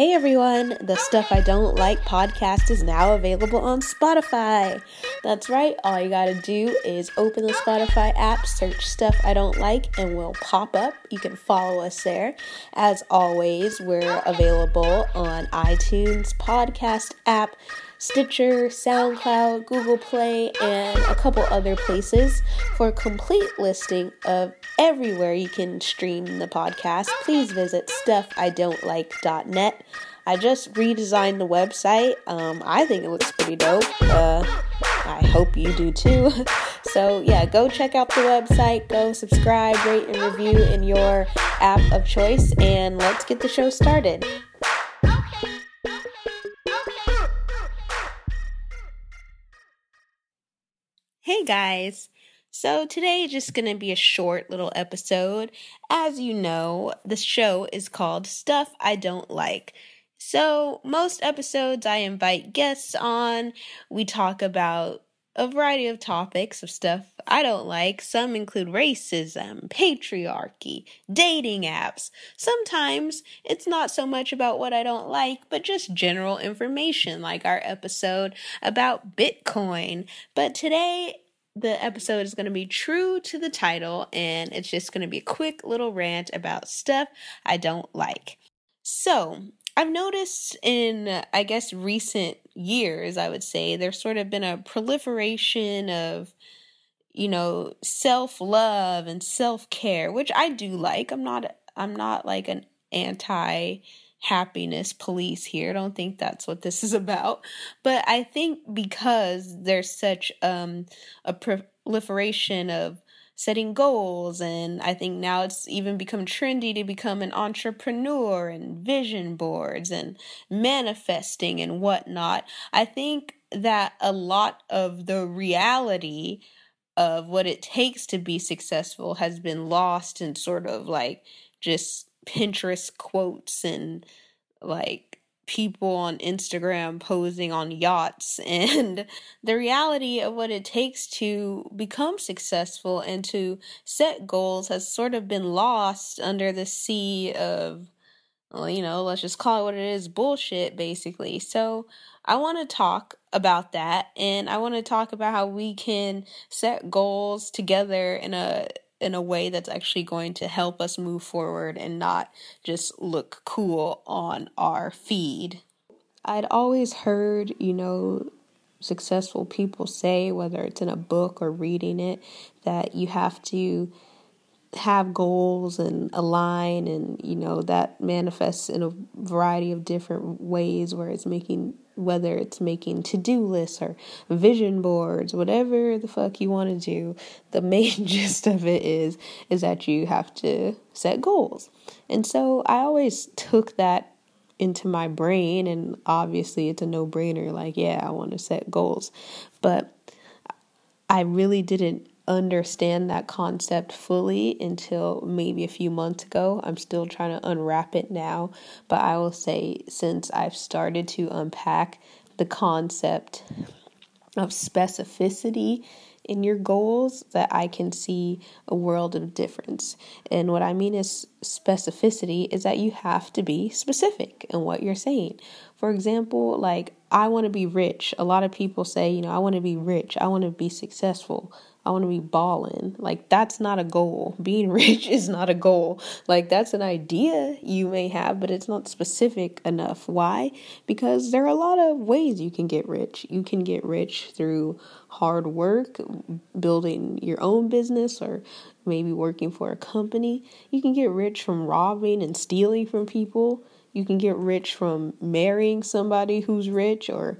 Hey everyone, the Stuff I Don't Like podcast is now available on Spotify. That's right, all you gotta do is open the Spotify app, search Stuff I Don't Like, and we'll pop up. You can follow us there. As always, we're available on iTunes, podcast app, Stitcher, SoundCloud, Google Play, and a couple other places. For a complete listing of everywhere you can stream the podcast, please visit stuffidon'tlike.net. I just redesigned the website. Um, I think it looks pretty dope. Uh, I hope you do too. So, yeah, go check out the website, go subscribe, rate, and review in your app of choice, and let's get the show started. Hey guys! So today is just to be a short little episode. As you know, the show is called Stuff I Don't Like. So, most episodes I invite guests on. We talk about a variety of topics of stuff I don't like. Some include racism, patriarchy, dating apps. Sometimes it's not so much about what I don't like, but just general information, like our episode about Bitcoin. But today, the episode is going to be true to the title, and it's just going to be a quick little rant about stuff I don't like. So, I've noticed in, I guess, recent years, I would say, there's sort of been a proliferation of, you know, self love and self care, which I do like. I'm not, I'm not like an anti happiness police here. I don't think that's what this is about. But I think because there's such um, a proliferation of setting goals and I think now it's even become trendy to become an entrepreneur and vision boards and manifesting and whatnot. I think that a lot of the reality of what it takes to be successful has been lost in sort of like just Pinterest quotes and like people on Instagram posing on yachts and the reality of what it takes to become successful and to set goals has sort of been lost under the sea of well, you know, let's just call it what it is, bullshit basically. So, I want to talk about that and I want to talk about how we can set goals together in a in a way that's actually going to help us move forward and not just look cool on our feed. I'd always heard, you know, successful people say, whether it's in a book or reading it, that you have to have goals and align and you know that manifests in a variety of different ways where it's making whether it's making to-do lists or vision boards whatever the fuck you want to do the main gist of it is is that you have to set goals. And so i always took that into my brain and obviously it's a no-brainer like yeah i want to set goals. But i really didn't understand that concept fully until maybe a few months ago. I'm still trying to unwrap it now, but I will say since I've started to unpack the concept of specificity in your goals that I can see a world of difference. And what I mean is specificity is that you have to be specific in what you're saying. For example, like I want to be rich. A lot of people say, you know, I want to be rich. I want to be successful. I want to be balling. Like, that's not a goal. Being rich is not a goal. Like, that's an idea you may have, but it's not specific enough. Why? Because there are a lot of ways you can get rich. You can get rich through hard work, building your own business, or maybe working for a company. You can get rich from robbing and stealing from people. You can get rich from marrying somebody who's rich or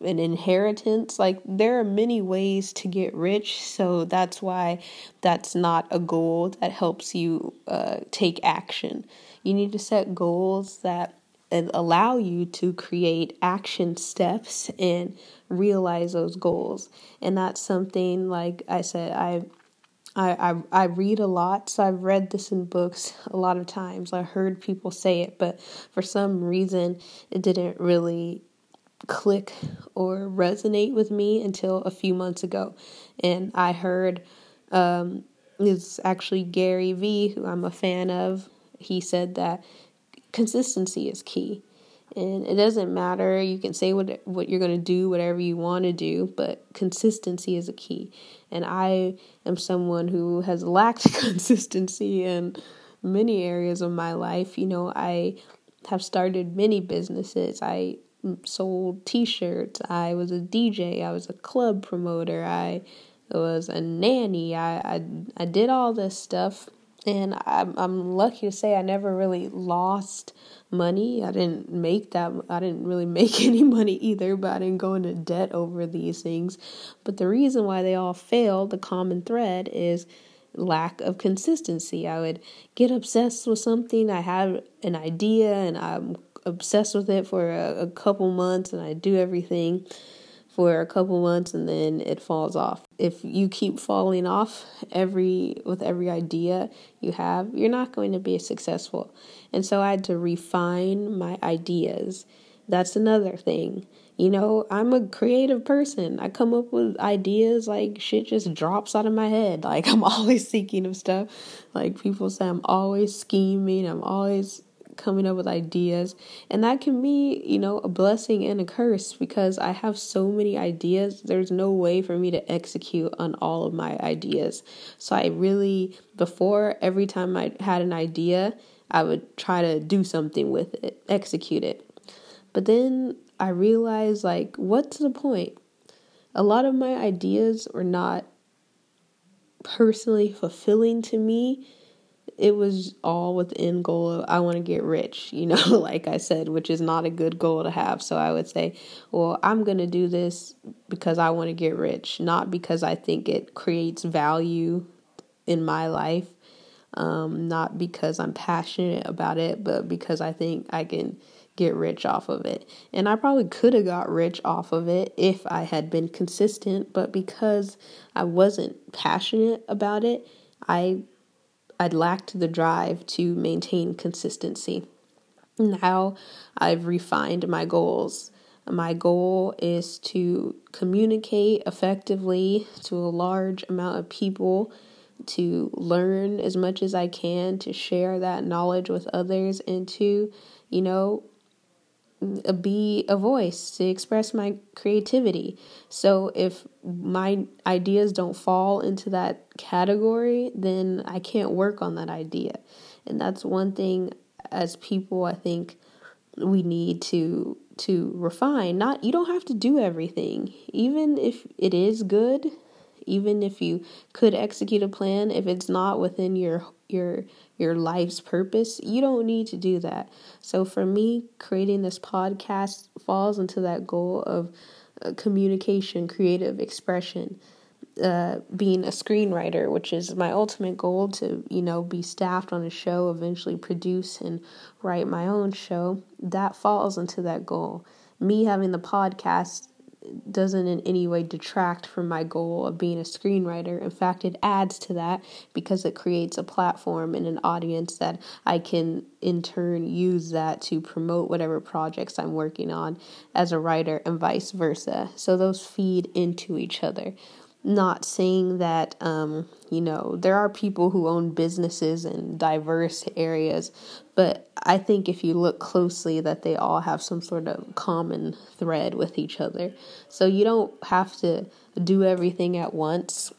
an inheritance. Like there are many ways to get rich, so that's why that's not a goal that helps you uh, take action. You need to set goals that allow you to create action steps and realize those goals. And that's something like I said, I I, I I read a lot, so I've read this in books a lot of times. I heard people say it, but for some reason it didn't really click or resonate with me until a few months ago. And I heard um, it's actually Gary Vee, who I'm a fan of. He said that consistency is key. And it doesn't matter. You can say what what you're going to do, whatever you want to do, but consistency is a key. And I am someone who has lacked consistency in many areas of my life. You know, I have started many businesses. I sold t-shirts. I was a DJ. I was a club promoter. I was a nanny. I I, I did all this stuff and I'm I'm lucky to say I never really lost money. I didn't make that I didn't really make any money either, but I didn't go into debt over these things. But the reason why they all failed, the common thread is lack of consistency. I would get obsessed with something, I have an idea and I'm obsessed with it for a, a couple months and I do everything for a couple months and then it falls off. If you keep falling off every with every idea you have, you're not going to be successful. And so I had to refine my ideas. That's another thing. You know, I'm a creative person. I come up with ideas like shit just drops out of my head. Like I'm always thinking of stuff. Like people say I'm always scheming. I'm always coming up with ideas. And that can be, you know, a blessing and a curse because I have so many ideas. There's no way for me to execute on all of my ideas. So I really, before every time I had an idea, I would try to do something with it, execute it. But then I realized, like, what's the point? A lot of my ideas were not personally fulfilling to me it was all with the end goal of I want to get rich, you know, like I said, which is not a good goal to have. So I would say, well, I'm going to do this because I want to get rich, not because I think it creates value in my life, um, not because I'm passionate about it, but because I think I can get rich off of it. And I probably could have got rich off of it if I had been consistent, but because I wasn't passionate about it, I I lacked the drive to maintain consistency. Now I've refined my goals. My goal is to communicate effectively to a large amount of people, to learn as much as I can, to share that knowledge with others, and to, you know, be a voice to express my creativity. So if my ideas don't fall into that category, then I can't work on that idea. And that's one thing as people I think we need to to refine. Not you don't have to do everything. Even if it is good, even if you could execute a plan, if it's not within your your your life's purpose, you don't need to do that. So for me, creating this podcast falls into that goal of communication, creative expression, uh, being a screenwriter, which is my ultimate goal to, you know, be staffed on a show, eventually produce and write my own show. That falls into that goal. Me having the podcast doesn't in any way detract from my goal of being a screenwriter. In fact, it adds to that because it creates a platform and an audience that I can in turn use that to promote whatever projects I'm working on as a writer and vice versa. So those feed into each other not saying that um, you know there are people who own businesses in diverse areas but i think if you look closely that they all have some sort of common thread with each other. So you don't have to do everything at once.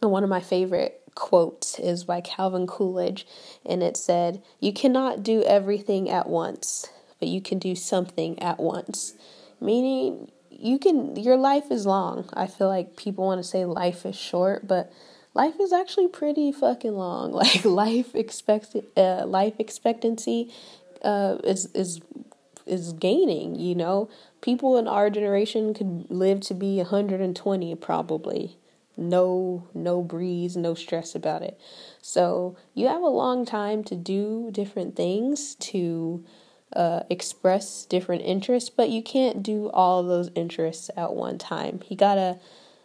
And one of my favorite quotes is by calvin coolidge and it said you cannot do everything at once but you can do something at once. Meaning you can your life is long. I feel like people want to say life is short, but life is actually pretty fucking long. Like life expect uh, life expectancy uh, is is is gaining. You know, people in our generation could live to be 120 probably. No, no breeze, no stress about it. So you have a long time to do different things to uh, express different interests, but you can't do all those interests at one time. You gotta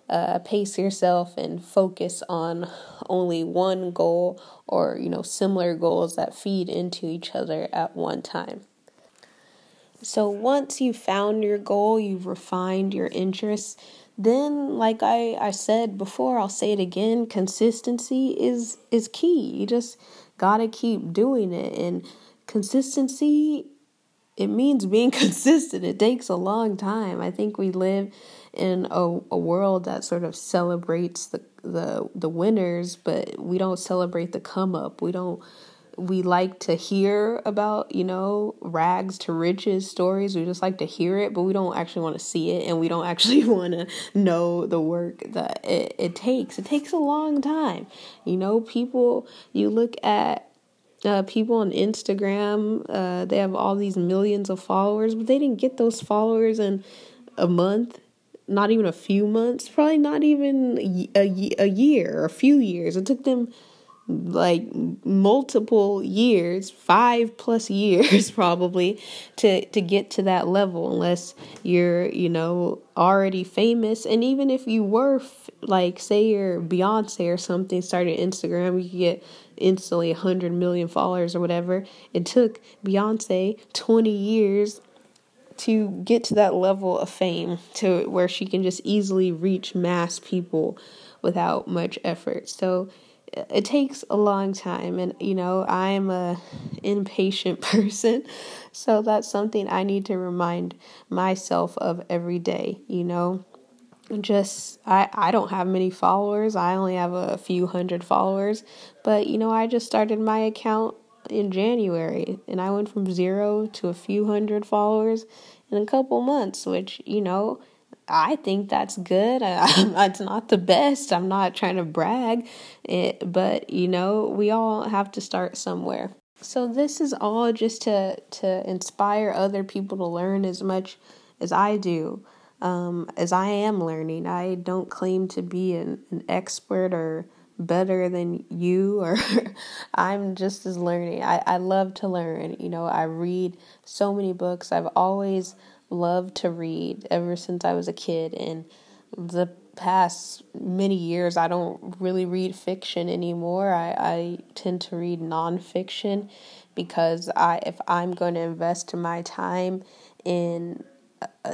uh, pace yourself and focus on only one goal or you know similar goals that feed into each other at one time. So once you've found your goal, you've refined your interests, then like I, I said before, I'll say it again, consistency is is key. You just gotta keep doing it and consistency it means being consistent. It takes a long time. I think we live in a, a world that sort of celebrates the the the winners, but we don't celebrate the come up. We don't we like to hear about, you know, rags to riches stories. We just like to hear it, but we don't actually want to see it and we don't actually want to know the work that it, it takes. It takes a long time. You know, people, you look at uh, people on Instagram, uh, they have all these millions of followers, but they didn't get those followers in a month, not even a few months, probably not even a, a year a few years. It took them like multiple years, five plus years probably to to get to that level unless you're, you know, already famous and even if you were f- like say you're Beyonce or something started Instagram, you could get instantly 100 million followers or whatever. It took Beyonce 20 years to get to that level of fame to where she can just easily reach mass people without much effort. So it takes a long time and you know i'm a impatient person so that's something i need to remind myself of every day you know just i i don't have many followers i only have a few hundred followers but you know i just started my account in january and i went from zero to a few hundred followers in a couple months which you know I think that's good. it's not the best. I'm not trying to brag, it, but you know, we all have to start somewhere. So this is all just to to inspire other people to learn as much as I do, um, as I am learning. I don't claim to be an, an expert or better than you or I'm just as learning. I, I love to learn. You know, I read so many books. I've always loved to read ever since I was a kid. And the past many years, I don't really read fiction anymore. I, I tend to read nonfiction because I, if I'm going to invest my time in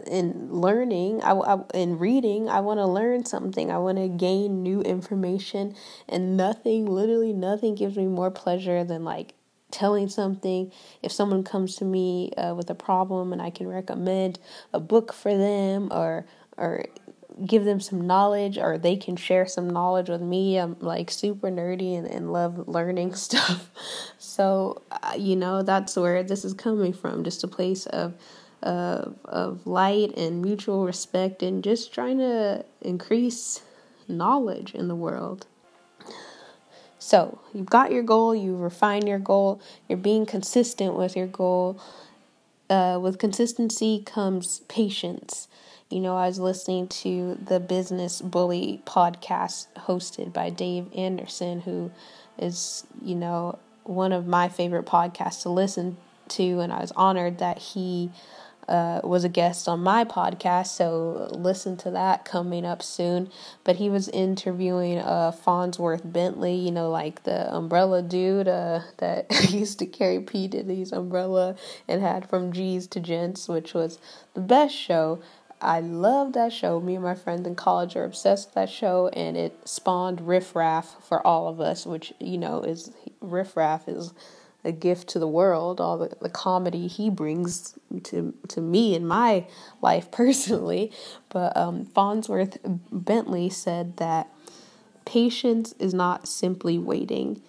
in learning, I, I, in reading, I want to learn something. I want to gain new information, and nothing, literally nothing, gives me more pleasure than like telling something. If someone comes to me uh, with a problem and I can recommend a book for them or or give them some knowledge or they can share some knowledge with me. I'm like super nerdy and, and love learning stuff. So, uh, you know, that's where this is coming from. Just a place of of of light and mutual respect and just trying to increase knowledge in the world. So you've got your goal, you've refined your goal, you're being consistent with your goal. Uh, with consistency comes patience. You know, I was listening to the Business Bully podcast hosted by Dave Anderson, who is, you know, one of my favorite podcasts to listen to, and I was honored that he uh, was a guest on my podcast, so listen to that coming up soon. But he was interviewing uh, Fonzworth Bentley, you know, like the umbrella dude uh, that used to carry P. Diddy's umbrella and had from G's to Gents, which was the best show. I love that show. Me and my friends in college are obsessed with that show, and it spawned Riff Raff for all of us, which, you know, is Riff Raff is a gift to the world, all the, the comedy he brings to to me in my life personally. But um, Fonzworth Bentley said that patience is not simply waiting.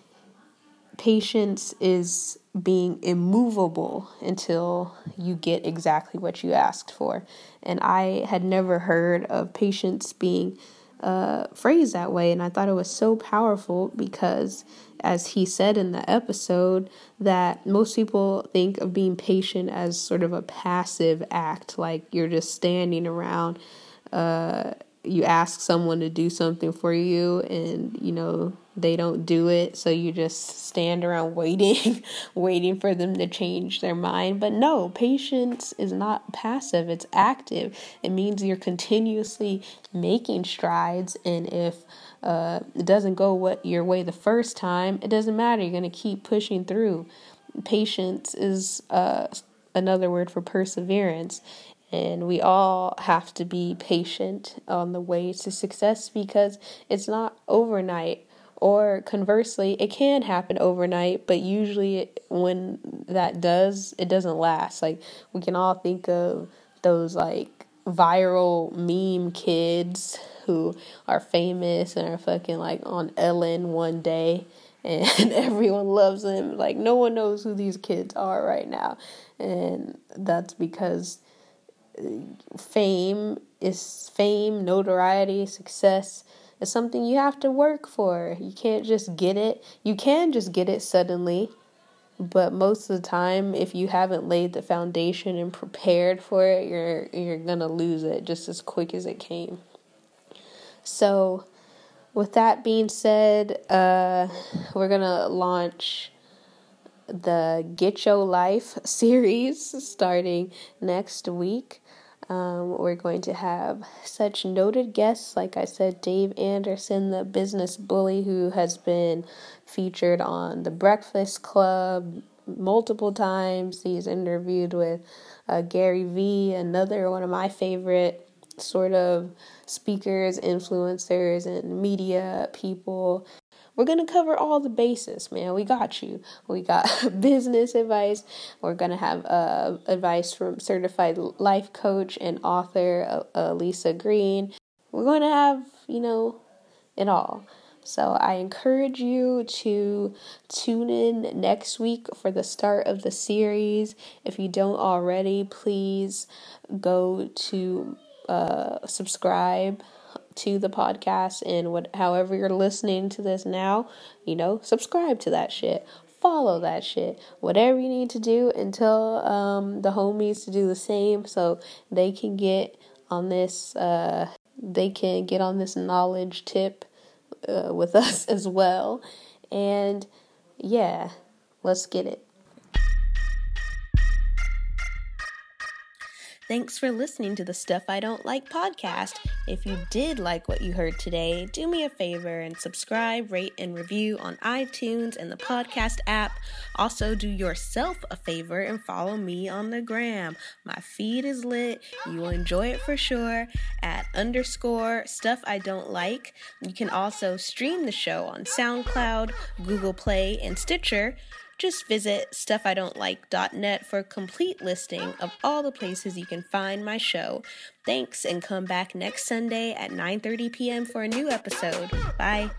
Patience is being immovable until you get exactly what you asked for. And I had never heard of patience being uh, phrased that way. And I thought it was so powerful because as he said in the episode, that most people think of being patient as sort of a passive act, like you're just standing around. Uh, you ask someone to do something for you, and you know they don't do it, so you just stand around waiting, waiting for them to change their mind. But no, patience is not passive, it's active. It means you're continuously making strides, and if uh, it doesn't go what your way the first time, it doesn't matter. You're going to keep pushing through. Patience is uh, another word for perseverance. And we all have to be patient on the way to success because it's not overnight. Or conversely, it can happen overnight, but usually when that does, it doesn't last. Like we can all think of those like viral meme kids who are famous and are fucking like on Ellen one day and everyone loves them. Like no one knows who these kids are right now. And that's because uh, fame is fame, notoriety, success is something you have to work for. You can't just get it. You can just get it suddenly. But most of the time if you haven't laid the foundation and prepared for it, you're you're going to lose it just as quick as it came. So with that being said, uh, we're gonna launch the Get Your Life series starting next week. Um, we're going to have such noted guests, like I said, Dave Anderson, the business bully who has been featured on The Breakfast Club multiple times. He's interviewed with uh, Gary Vee, another one of my favorite sort of speakers, influencers, and media people. We're going to cover all the bases, man. We got you. We got business advice. We're going to have uh, advice from certified life coach and author uh, uh, Lisa Green. We're going to have, you know, it all. So I encourage you to tune in next week for the start of the series. If you don't already, please go to uh, subscribe to the podcast and what however you're listening to this now, you know, subscribe to that shit. Follow that shit. Whatever you need to do until um, the homies to do the same so they can get on this uh, they can get on this knowledge tip uh, with us as well. And yeah, let's get it. Thanks for listening to the Stuff I Don't Like podcast. If you did like what you heard today, do me a favor and subscribe, rate, and review on iTunes and the podcast app. Also, do yourself a favor and follow me on the gram. My feed is lit. You will enjoy it for sure at underscore stuff I don't like. You can also stream the show on SoundCloud, Google Play, and Stitcher. Just visit stuffidon'tlike.net for a complete listing of all the places you can find my show. Thanks and come back next Sunday at 9:30 p.m. for a new episode. Bye.